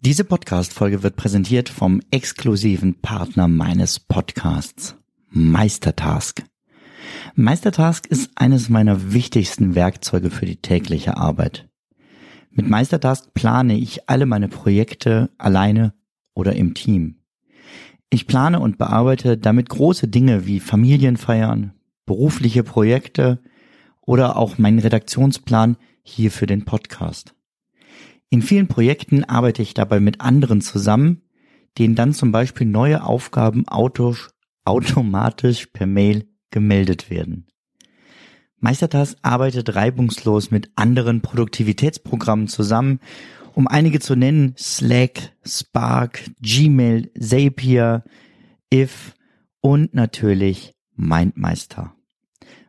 Diese Podcast-Folge wird präsentiert vom exklusiven Partner meines Podcasts, Meistertask. Meistertask ist eines meiner wichtigsten Werkzeuge für die tägliche Arbeit. Mit Meistertask plane ich alle meine Projekte alleine oder im Team. Ich plane und bearbeite damit große Dinge wie Familienfeiern, berufliche Projekte oder auch meinen Redaktionsplan hier für den Podcast. In vielen Projekten arbeite ich dabei mit anderen zusammen, denen dann zum Beispiel neue Aufgaben automatisch per Mail gemeldet werden. Meistertask arbeitet reibungslos mit anderen Produktivitätsprogrammen zusammen, um einige zu nennen, Slack, Spark, Gmail, Zapier, If und natürlich MindMeister.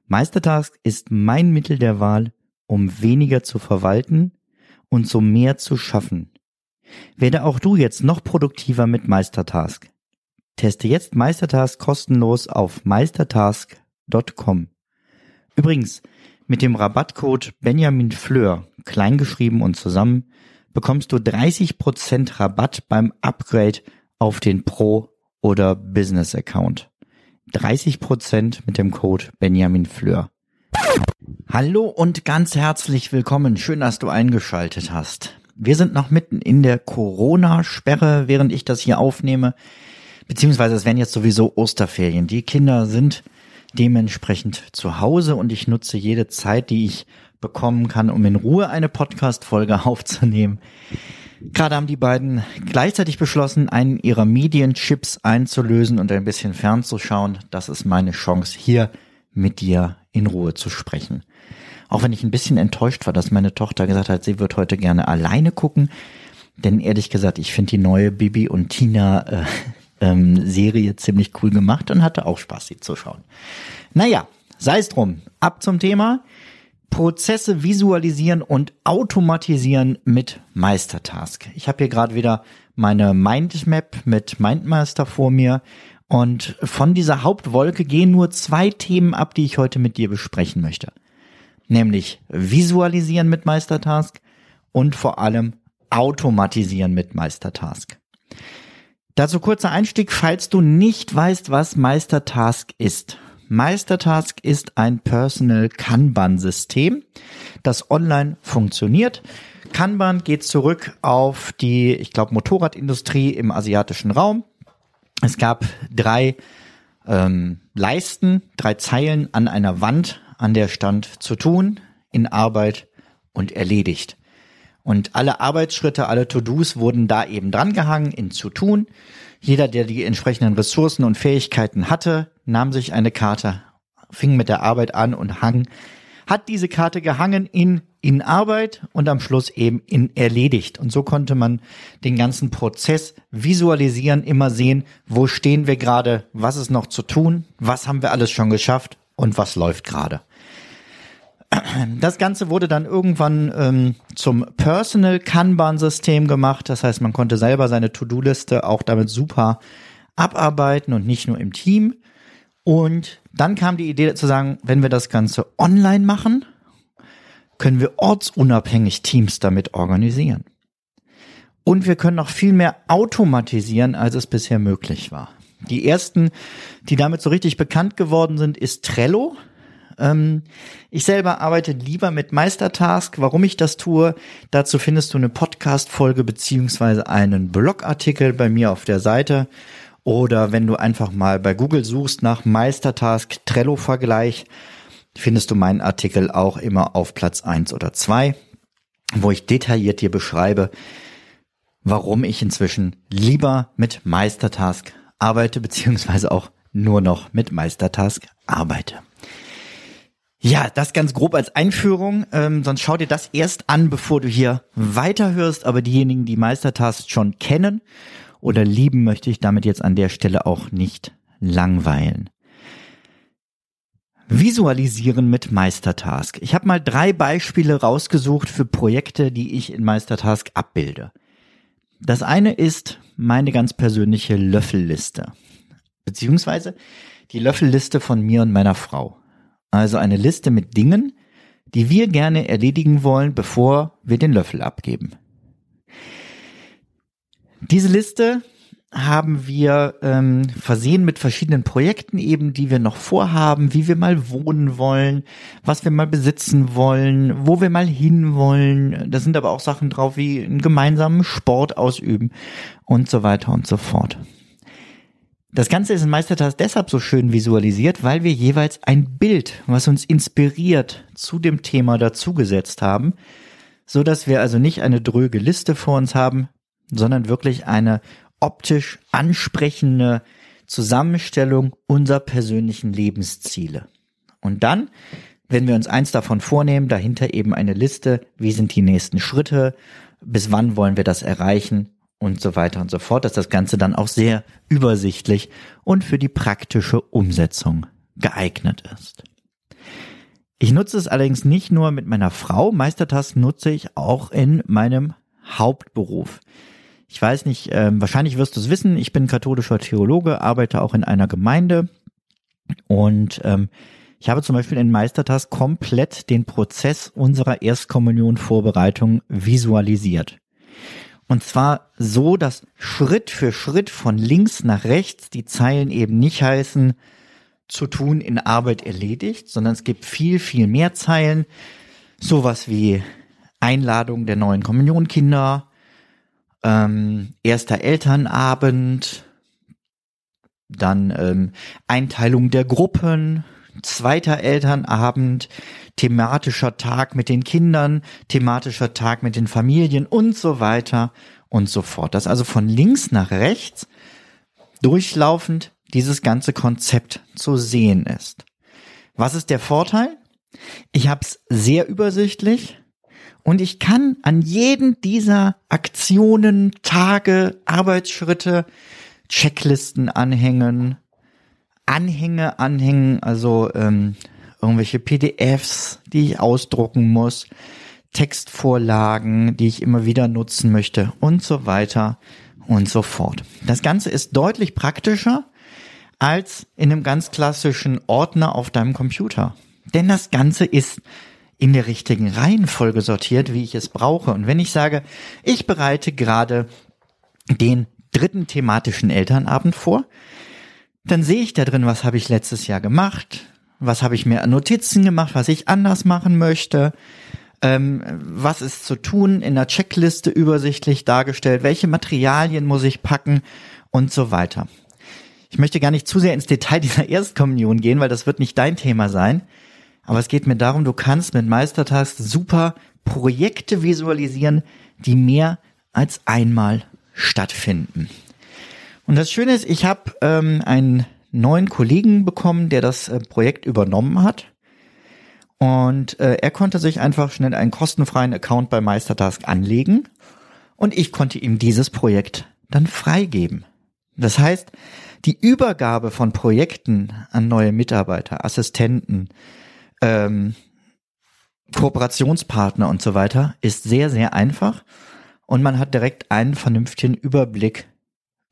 Meistertask ist mein Mittel der Wahl, um weniger zu verwalten und so mehr zu schaffen. Werde auch du jetzt noch produktiver mit Meistertask. Teste jetzt Meistertask kostenlos auf meistertask.com. Übrigens, mit dem Rabattcode Benjamin Fleur, kleingeschrieben und zusammen, bekommst du 30% Rabatt beim Upgrade auf den Pro- oder Business-Account. 30% mit dem Code Benjamin Fleur. Hallo und ganz herzlich willkommen. Schön, dass du eingeschaltet hast. Wir sind noch mitten in der Corona-Sperre, während ich das hier aufnehme. Beziehungsweise es werden jetzt sowieso Osterferien. Die Kinder sind dementsprechend zu Hause und ich nutze jede Zeit, die ich bekommen kann, um in Ruhe eine Podcast-Folge aufzunehmen. Gerade haben die beiden gleichzeitig beschlossen, einen ihrer Medienchips einzulösen und ein bisschen fernzuschauen. Das ist meine Chance, hier mit dir in Ruhe zu sprechen. Auch wenn ich ein bisschen enttäuscht war, dass meine Tochter gesagt hat, sie wird heute gerne alleine gucken. Denn ehrlich gesagt, ich finde die neue Bibi und Tina äh, ähm, Serie ziemlich cool gemacht und hatte auch Spaß, sie zu schauen. Naja, sei es drum. Ab zum Thema. Prozesse visualisieren und automatisieren mit Meistertask. Ich habe hier gerade wieder meine Mindmap mit Mindmaster vor mir und von dieser Hauptwolke gehen nur zwei Themen ab, die ich heute mit dir besprechen möchte. Nämlich visualisieren mit Meistertask und vor allem automatisieren mit Meistertask. Dazu kurzer Einstieg, falls du nicht weißt, was Meistertask ist. Meistertask ist ein Personal Kanban-System, das online funktioniert. Kanban geht zurück auf die, ich glaube, Motorradindustrie im asiatischen Raum. Es gab drei ähm, Leisten, drei Zeilen an einer Wand, an der stand zu tun, in Arbeit und erledigt. Und alle Arbeitsschritte, alle To-Dos wurden da eben drangehangen in zu tun. Jeder, der die entsprechenden Ressourcen und Fähigkeiten hatte, nahm sich eine Karte, fing mit der Arbeit an und hang, hat diese Karte gehangen in, in Arbeit und am Schluss eben in erledigt. Und so konnte man den ganzen Prozess visualisieren, immer sehen, wo stehen wir gerade, was ist noch zu tun, was haben wir alles schon geschafft und was läuft gerade. Das Ganze wurde dann irgendwann ähm, zum Personal Kanban-System gemacht. Das heißt, man konnte selber seine To-Do-Liste auch damit super abarbeiten und nicht nur im Team. Und dann kam die Idee zu sagen, wenn wir das Ganze online machen, können wir ortsunabhängig Teams damit organisieren. Und wir können noch viel mehr automatisieren, als es bisher möglich war. Die ersten, die damit so richtig bekannt geworden sind, ist Trello. Ähm, ich selber arbeite lieber mit Meistertask. Warum ich das tue, dazu findest du eine Podcast-Folge beziehungsweise einen Blogartikel bei mir auf der Seite. Oder wenn du einfach mal bei Google suchst nach Meistertask Trello-Vergleich, findest du meinen Artikel auch immer auf Platz eins oder zwei, wo ich detailliert dir beschreibe, warum ich inzwischen lieber mit Meistertask arbeite, beziehungsweise auch nur noch mit Meistertask arbeite. Ja, das ganz grob als Einführung. Ähm, sonst schau dir das erst an, bevor du hier weiterhörst. Aber diejenigen, die Meistertask schon kennen oder lieben, möchte ich damit jetzt an der Stelle auch nicht langweilen. Visualisieren mit Meistertask. Ich habe mal drei Beispiele rausgesucht für Projekte, die ich in Meistertask abbilde. Das eine ist meine ganz persönliche Löffelliste. Beziehungsweise die Löffelliste von mir und meiner Frau. Also eine Liste mit Dingen, die wir gerne erledigen wollen, bevor wir den Löffel abgeben. Diese Liste haben wir ähm, versehen mit verschiedenen Projekten eben, die wir noch vorhaben, wie wir mal wohnen wollen, was wir mal besitzen wollen, wo wir mal hin wollen. Da sind aber auch Sachen drauf wie einen gemeinsamen Sport ausüben und so weiter und so fort. Das Ganze ist in Meistertask deshalb so schön visualisiert, weil wir jeweils ein Bild, was uns inspiriert, zu dem Thema dazugesetzt haben, so dass wir also nicht eine dröge Liste vor uns haben, sondern wirklich eine optisch ansprechende Zusammenstellung unserer persönlichen Lebensziele. Und dann, wenn wir uns eins davon vornehmen, dahinter eben eine Liste, wie sind die nächsten Schritte, bis wann wollen wir das erreichen und so weiter und so fort, dass das Ganze dann auch sehr übersichtlich und für die praktische Umsetzung geeignet ist. Ich nutze es allerdings nicht nur mit meiner Frau, Meistertask nutze ich auch in meinem Hauptberuf. Ich weiß nicht, äh, wahrscheinlich wirst du es wissen, ich bin katholischer Theologe, arbeite auch in einer Gemeinde und ähm, ich habe zum Beispiel in Meistertask komplett den Prozess unserer Erstkommunion-Vorbereitung visualisiert. Und zwar so, dass Schritt für Schritt von links nach rechts die Zeilen eben nicht heißen, zu tun in Arbeit erledigt, sondern es gibt viel, viel mehr Zeilen. Sowas wie Einladung der neuen Kommunionkinder, ähm, erster Elternabend, dann ähm, Einteilung der Gruppen, zweiter Elternabend, thematischer Tag mit den Kindern, thematischer Tag mit den Familien und so weiter und so fort. Das also von links nach rechts durchlaufend dieses ganze Konzept zu sehen ist. Was ist der Vorteil? Ich habe es sehr übersichtlich. Und ich kann an jeden dieser Aktionen, Tage, Arbeitsschritte, Checklisten anhängen, Anhänge anhängen, also ähm, irgendwelche PDFs, die ich ausdrucken muss, Textvorlagen, die ich immer wieder nutzen möchte und so weiter und so fort. Das Ganze ist deutlich praktischer als in einem ganz klassischen Ordner auf deinem Computer. Denn das Ganze ist in der richtigen Reihenfolge sortiert, wie ich es brauche. Und wenn ich sage, ich bereite gerade den dritten thematischen Elternabend vor, dann sehe ich da drin, was habe ich letztes Jahr gemacht, was habe ich mir an Notizen gemacht, was ich anders machen möchte, ähm, was ist zu tun, in der Checkliste übersichtlich dargestellt, welche Materialien muss ich packen und so weiter. Ich möchte gar nicht zu sehr ins Detail dieser Erstkommunion gehen, weil das wird nicht dein Thema sein. Aber es geht mir darum, du kannst mit Meistertask super Projekte visualisieren, die mehr als einmal stattfinden. Und das Schöne ist, ich habe ähm, einen neuen Kollegen bekommen, der das äh, Projekt übernommen hat. Und äh, er konnte sich einfach schnell einen kostenfreien Account bei Meistertask anlegen. Und ich konnte ihm dieses Projekt dann freigeben. Das heißt, die Übergabe von Projekten an neue Mitarbeiter, Assistenten, ähm, Kooperationspartner und so weiter ist sehr, sehr einfach und man hat direkt einen vernünftigen Überblick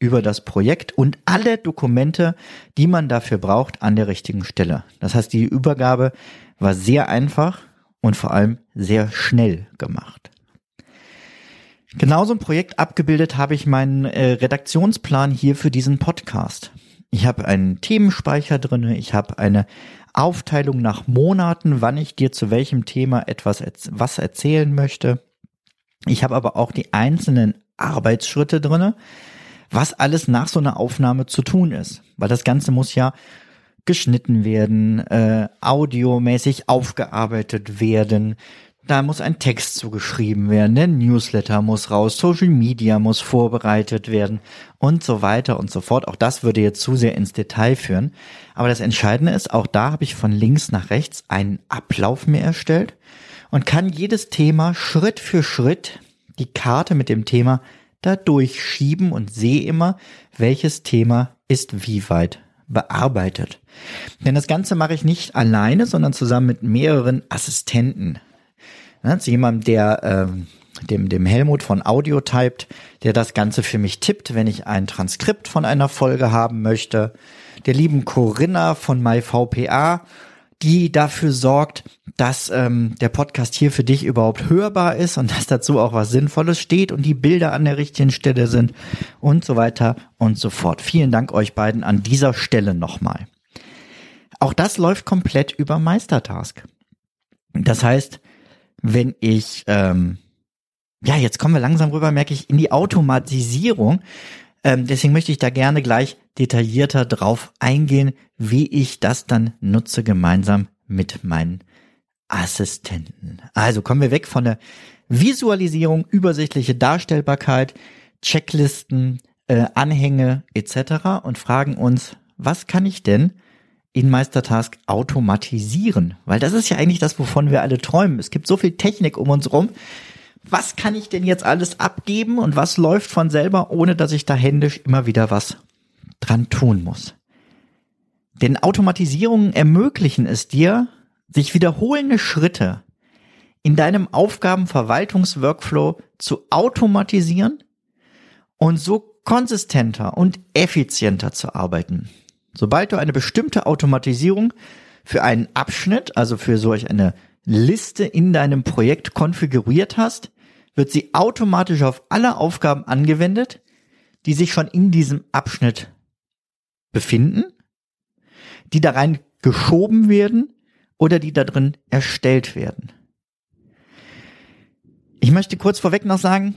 über das Projekt und alle Dokumente, die man dafür braucht, an der richtigen Stelle. Das heißt, die Übergabe war sehr einfach und vor allem sehr schnell gemacht. Genauso ein Projekt abgebildet habe ich meinen äh, Redaktionsplan hier für diesen Podcast. Ich habe einen Themenspeicher drinne, ich habe eine Aufteilung nach Monaten, wann ich dir zu welchem Thema etwas was erzählen möchte. Ich habe aber auch die einzelnen Arbeitsschritte drinne, was alles nach so einer Aufnahme zu tun ist, weil das Ganze muss ja geschnitten werden, äh, audiomäßig aufgearbeitet werden. da muss ein Text zugeschrieben werden, der Newsletter muss raus, Social Media muss vorbereitet werden und so weiter und so fort. Auch das würde jetzt zu sehr ins Detail führen. Aber das Entscheidende ist, auch da habe ich von links nach rechts einen Ablauf mir erstellt und kann jedes Thema Schritt für Schritt die Karte mit dem Thema da durchschieben und sehe immer, welches Thema ist wie weit bearbeitet. Denn das Ganze mache ich nicht alleine, sondern zusammen mit mehreren Assistenten. Ne, jemand, der ähm, dem, dem Helmut von Audio typt, der das Ganze für mich tippt, wenn ich ein Transkript von einer Folge haben möchte. Der lieben Corinna von MyVPA, die dafür sorgt, dass ähm, der Podcast hier für dich überhaupt hörbar ist und dass dazu auch was Sinnvolles steht und die Bilder an der richtigen Stelle sind und so weiter und so fort. Vielen Dank euch beiden an dieser Stelle nochmal. Auch das läuft komplett über Meistertask. Das heißt, wenn ich, ähm, ja, jetzt kommen wir langsam rüber, merke ich, in die Automatisierung. Ähm, deswegen möchte ich da gerne gleich detaillierter drauf eingehen, wie ich das dann nutze gemeinsam mit meinen Assistenten. Also kommen wir weg von der Visualisierung, übersichtliche Darstellbarkeit, Checklisten, äh, Anhänge etc. und fragen uns, was kann ich denn in Meistertask automatisieren? Weil das ist ja eigentlich das, wovon wir alle träumen. Es gibt so viel Technik um uns rum. Was kann ich denn jetzt alles abgeben und was läuft von selber, ohne dass ich da händisch immer wieder was dran tun muss? Denn Automatisierungen ermöglichen es dir, sich wiederholende Schritte in deinem Aufgabenverwaltungsworkflow zu automatisieren und so konsistenter und effizienter zu arbeiten. Sobald du eine bestimmte Automatisierung für einen Abschnitt, also für solch eine Liste in deinem Projekt konfiguriert hast, wird sie automatisch auf alle Aufgaben angewendet, die sich schon in diesem Abschnitt befinden, die da rein geschoben werden oder die da drin erstellt werden. Ich möchte kurz vorweg noch sagen,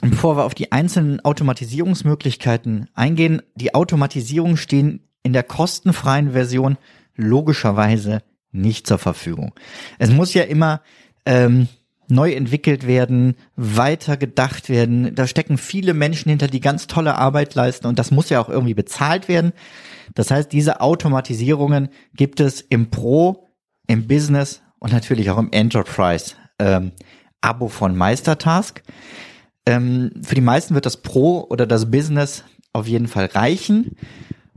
bevor wir auf die einzelnen Automatisierungsmöglichkeiten eingehen, die Automatisierungen stehen in der kostenfreien Version logischerweise nicht zur Verfügung. Es muss ja immer ähm, neu entwickelt werden, weiter gedacht werden. Da stecken viele Menschen hinter, die ganz tolle Arbeit leisten und das muss ja auch irgendwie bezahlt werden. Das heißt, diese Automatisierungen gibt es im Pro, im Business und natürlich auch im Enterprise ähm, Abo von Meistertask. Ähm, für die meisten wird das Pro oder das Business auf jeden Fall reichen.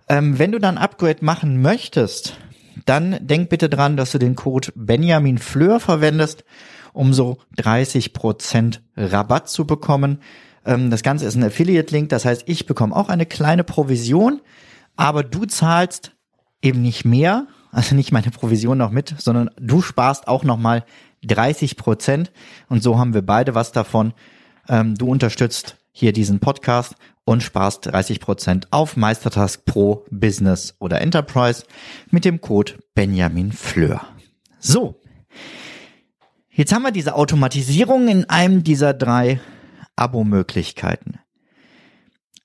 Ähm, wenn du dann Upgrade machen möchtest, dann denk bitte dran, dass du den Code Benjamin Fleur verwendest, um so 30% Rabatt zu bekommen. Ähm, das Ganze ist ein Affiliate-Link, das heißt, ich bekomme auch eine kleine Provision, aber du zahlst eben nicht mehr, also nicht meine Provision noch mit, sondern du sparst auch nochmal 30 Prozent und so haben wir beide was davon. Ähm, du unterstützt hier diesen Podcast und sparst 30 Prozent auf Meistertask Pro Business oder Enterprise mit dem Code Benjamin Fleur. So. Jetzt haben wir diese Automatisierung in einem dieser drei Abo-Möglichkeiten.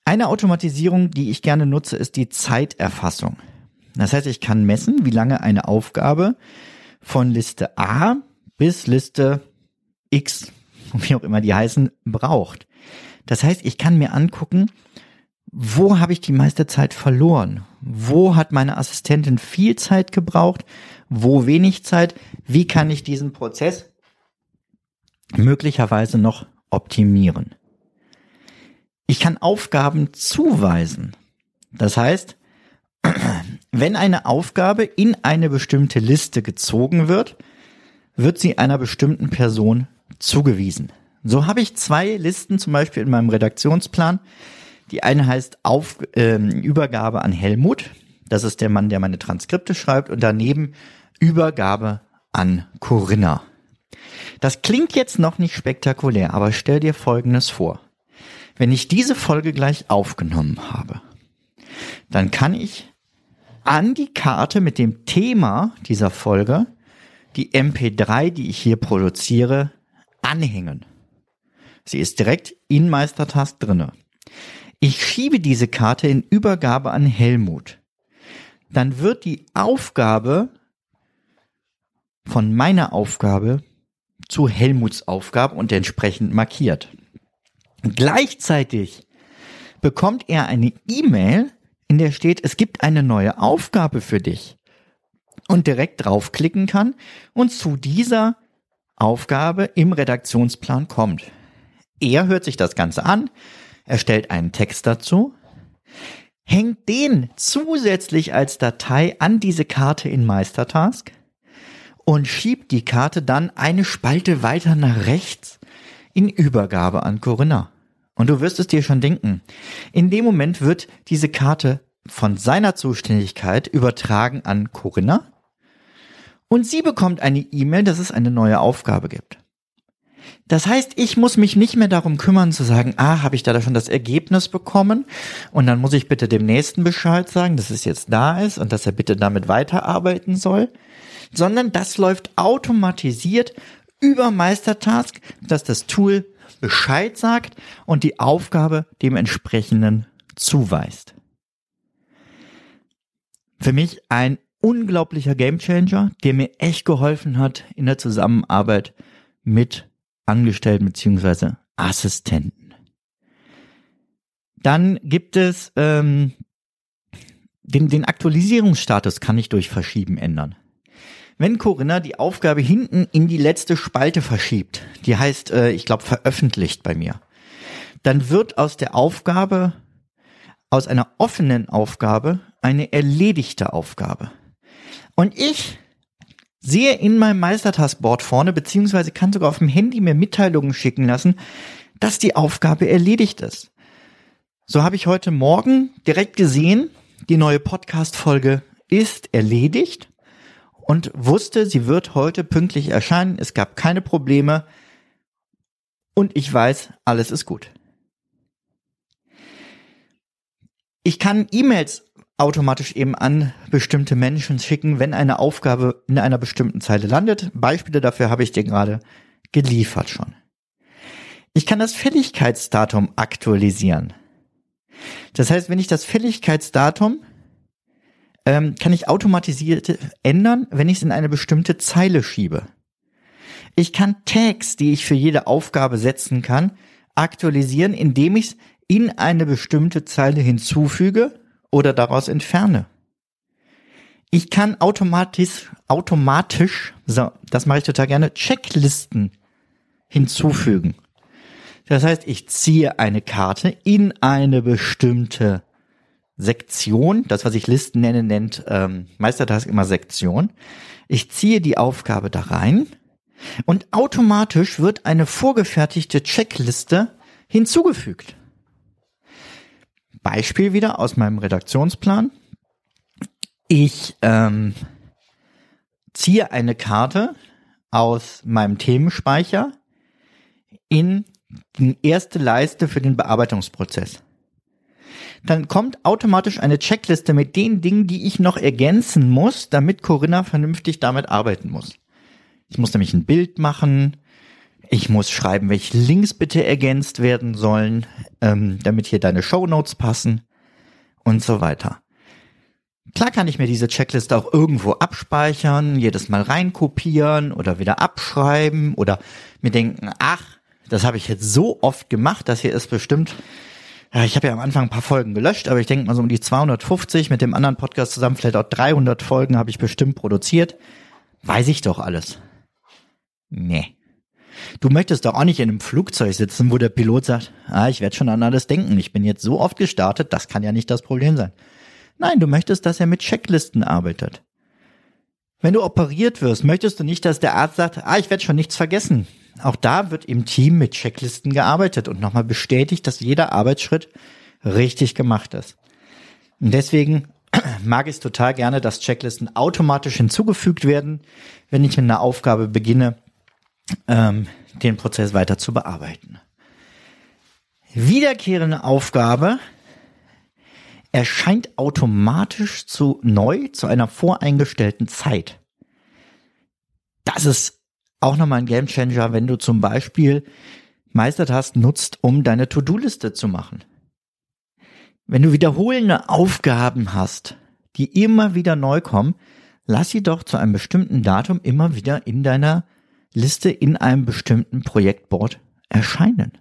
Eine Automatisierung, die ich gerne nutze, ist die Zeiterfassung. Das heißt, ich kann messen, wie lange eine Aufgabe von Liste A bis Liste X, wie auch immer die heißen, braucht. Das heißt, ich kann mir angucken, wo habe ich die meiste Zeit verloren? Wo hat meine Assistentin viel Zeit gebraucht? Wo wenig Zeit? Wie kann ich diesen Prozess möglicherweise noch optimieren? Ich kann Aufgaben zuweisen. Das heißt, wenn eine Aufgabe in eine bestimmte Liste gezogen wird, wird sie einer bestimmten Person zugewiesen. So habe ich zwei Listen zum Beispiel in meinem Redaktionsplan. Die eine heißt Auf, äh, Übergabe an Helmut. Das ist der Mann, der meine Transkripte schreibt. Und daneben Übergabe an Corinna. Das klingt jetzt noch nicht spektakulär, aber stell dir Folgendes vor. Wenn ich diese Folge gleich aufgenommen habe, dann kann ich an die Karte mit dem Thema dieser Folge die MP3, die ich hier produziere, anhängen. Sie ist direkt in Meistertask drinne. Ich schiebe diese Karte in Übergabe an Helmut. Dann wird die Aufgabe von meiner Aufgabe zu Helmuts Aufgabe und entsprechend markiert. Gleichzeitig bekommt er eine E-Mail, in der steht, es gibt eine neue Aufgabe für dich und direkt draufklicken kann und zu dieser Aufgabe im Redaktionsplan kommt. Er hört sich das Ganze an, erstellt einen Text dazu, hängt den zusätzlich als Datei an diese Karte in Meistertask und schiebt die Karte dann eine Spalte weiter nach rechts in Übergabe an Corinna. Und du wirst es dir schon denken. In dem Moment wird diese Karte von seiner Zuständigkeit übertragen an Corinna und sie bekommt eine E-Mail, dass es eine neue Aufgabe gibt. Das heißt, ich muss mich nicht mehr darum kümmern zu sagen, ah, habe ich da schon das Ergebnis bekommen und dann muss ich bitte dem nächsten Bescheid sagen, dass es jetzt da ist und dass er bitte damit weiterarbeiten soll, sondern das läuft automatisiert über Meistertask, dass das Tool Bescheid sagt und die Aufgabe dem entsprechenden zuweist. Für mich ein unglaublicher Gamechanger, der mir echt geholfen hat in der Zusammenarbeit mit Angestellten beziehungsweise Assistenten. Dann gibt es ähm, den, den Aktualisierungsstatus kann ich durch Verschieben ändern. Wenn Corinna die Aufgabe hinten in die letzte Spalte verschiebt, die heißt, äh, ich glaube, veröffentlicht bei mir, dann wird aus der Aufgabe, aus einer offenen Aufgabe, eine erledigte Aufgabe. Und ich sehe in meinem Meistertaskboard vorne, beziehungsweise kann sogar auf dem Handy mir Mitteilungen schicken lassen, dass die Aufgabe erledigt ist. So habe ich heute Morgen direkt gesehen, die neue Podcast-Folge ist erledigt und wusste, sie wird heute pünktlich erscheinen. Es gab keine Probleme und ich weiß, alles ist gut. Ich kann E-Mails automatisch eben an bestimmte Menschen schicken, wenn eine Aufgabe in einer bestimmten Zeile landet. Beispiele dafür habe ich dir gerade geliefert schon. Ich kann das Fälligkeitsdatum aktualisieren. Das heißt, wenn ich das Fälligkeitsdatum ähm, kann ich automatisiert ändern, wenn ich es in eine bestimmte Zeile schiebe. Ich kann Tags, die ich für jede Aufgabe setzen kann, aktualisieren, indem ich es in eine bestimmte Zeile hinzufüge oder daraus entferne. Ich kann automatisch, automatisch, so, das mache ich total gerne, Checklisten hinzufügen. Das heißt, ich ziehe eine Karte in eine bestimmte Sektion, das was ich Listen nenne, nennt ähm, Meistertask immer Sektion. Ich ziehe die Aufgabe da rein und automatisch wird eine vorgefertigte Checkliste hinzugefügt. Beispiel wieder aus meinem Redaktionsplan. Ich ähm, ziehe eine Karte aus meinem Themenspeicher in die erste Leiste für den Bearbeitungsprozess. Dann kommt automatisch eine Checkliste mit den Dingen, die ich noch ergänzen muss, damit Corinna vernünftig damit arbeiten muss. Ich muss nämlich ein Bild machen, ich muss schreiben, welche Links bitte ergänzt werden sollen, ähm, damit hier deine Show Notes passen und so weiter. Klar kann ich mir diese Checkliste auch irgendwo abspeichern, jedes Mal reinkopieren oder wieder abschreiben oder mir denken, ach, das habe ich jetzt so oft gemacht, das hier ist bestimmt, ja, ich habe ja am Anfang ein paar Folgen gelöscht, aber ich denke mal so um die 250 mit dem anderen Podcast zusammen, vielleicht auch 300 Folgen habe ich bestimmt produziert. Weiß ich doch alles. Nee. Du möchtest doch auch nicht in einem Flugzeug sitzen, wo der Pilot sagt, ah, ich werde schon an alles denken, ich bin jetzt so oft gestartet, das kann ja nicht das Problem sein. Nein, du möchtest, dass er mit Checklisten arbeitet. Wenn du operiert wirst, möchtest du nicht, dass der Arzt sagt, ah, ich werde schon nichts vergessen. Auch da wird im Team mit Checklisten gearbeitet und nochmal bestätigt, dass jeder Arbeitsschritt richtig gemacht ist. Und deswegen mag ich es total gerne, dass Checklisten automatisch hinzugefügt werden, wenn ich mit einer Aufgabe beginne, ähm, den Prozess weiter zu bearbeiten. Wiederkehrende Aufgabe erscheint automatisch zu neu zu einer voreingestellten Zeit. Das ist auch nochmal ein Gamechanger, wenn du zum Beispiel Meistertasten nutzt, um deine To-Do-Liste zu machen. Wenn du wiederholende Aufgaben hast, die immer wieder neu kommen, lass sie doch zu einem bestimmten Datum immer wieder in deiner Liste in einem bestimmten Projektboard erscheinen.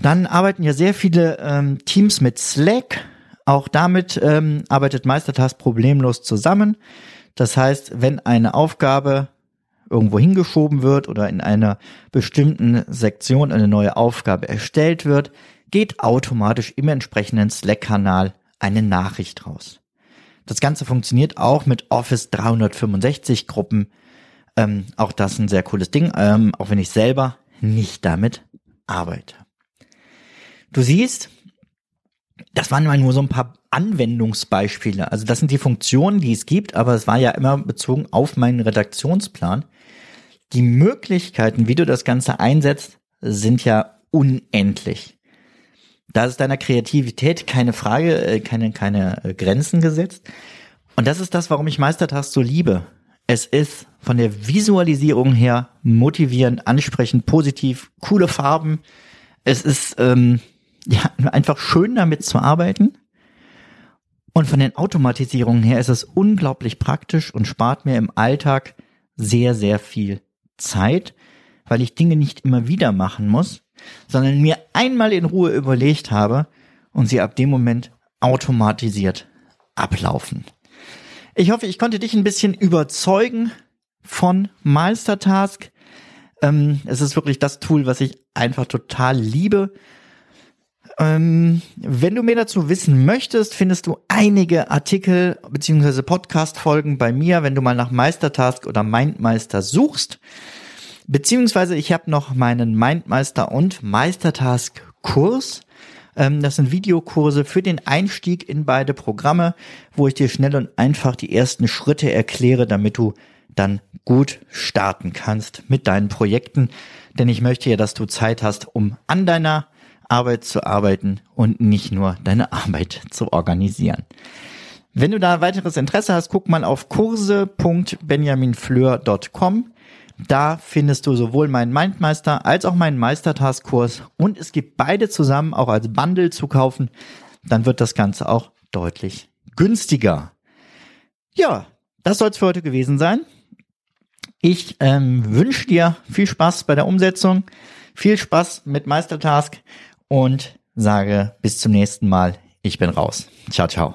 Dann arbeiten ja sehr viele ähm, Teams mit Slack. Auch damit ähm, arbeitet Meistertask problemlos zusammen. Das heißt, wenn eine Aufgabe irgendwo hingeschoben wird oder in einer bestimmten Sektion eine neue Aufgabe erstellt wird, geht automatisch im entsprechenden Slack-Kanal eine Nachricht raus. Das Ganze funktioniert auch mit Office 365 Gruppen. Ähm, auch das ein sehr cooles Ding, ähm, auch wenn ich selber nicht damit arbeite. Du siehst, das waren mal nur so ein paar Anwendungsbeispiele. Also das sind die Funktionen, die es gibt, aber es war ja immer bezogen auf meinen Redaktionsplan. Die Möglichkeiten, wie du das Ganze einsetzt, sind ja unendlich. Da ist deiner Kreativität keine Frage, äh, keine, keine äh, Grenzen gesetzt. Und das ist das, warum ich Meistertask so liebe. Es ist von der Visualisierung her motivierend, ansprechend, positiv, coole Farben. Es ist ähm, ja einfach schön damit zu arbeiten. Und von den Automatisierungen her ist es unglaublich praktisch und spart mir im Alltag sehr, sehr viel Zeit, weil ich Dinge nicht immer wieder machen muss, sondern mir einmal in Ruhe überlegt habe und sie ab dem Moment automatisiert ablaufen. Ich hoffe, ich konnte dich ein bisschen überzeugen von Meistertask. Ähm, es ist wirklich das Tool, was ich einfach total liebe. Ähm, wenn du mehr dazu wissen möchtest, findest du einige Artikel beziehungsweise Podcast-Folgen bei mir, wenn du mal nach Meistertask oder Mindmeister suchst. Beziehungsweise ich habe noch meinen Mindmeister und Meistertask Kurs. Ähm, das sind Videokurse für den Einstieg in beide Programme, wo ich dir schnell und einfach die ersten Schritte erkläre, damit du dann gut starten kannst mit deinen Projekten. Denn ich möchte ja, dass du Zeit hast, um an deiner Arbeit zu arbeiten und nicht nur deine Arbeit zu organisieren. Wenn du da weiteres Interesse hast, guck mal auf kurse.benjaminfleur.com. Da findest du sowohl meinen Mindmeister als auch meinen Meistertask-Kurs und es gibt beide zusammen auch als Bundle zu kaufen. Dann wird das Ganze auch deutlich günstiger. Ja, das soll es für heute gewesen sein. Ich ähm, wünsche dir viel Spaß bei der Umsetzung, viel Spaß mit Meistertask und sage bis zum nächsten Mal. Ich bin raus. Ciao, ciao.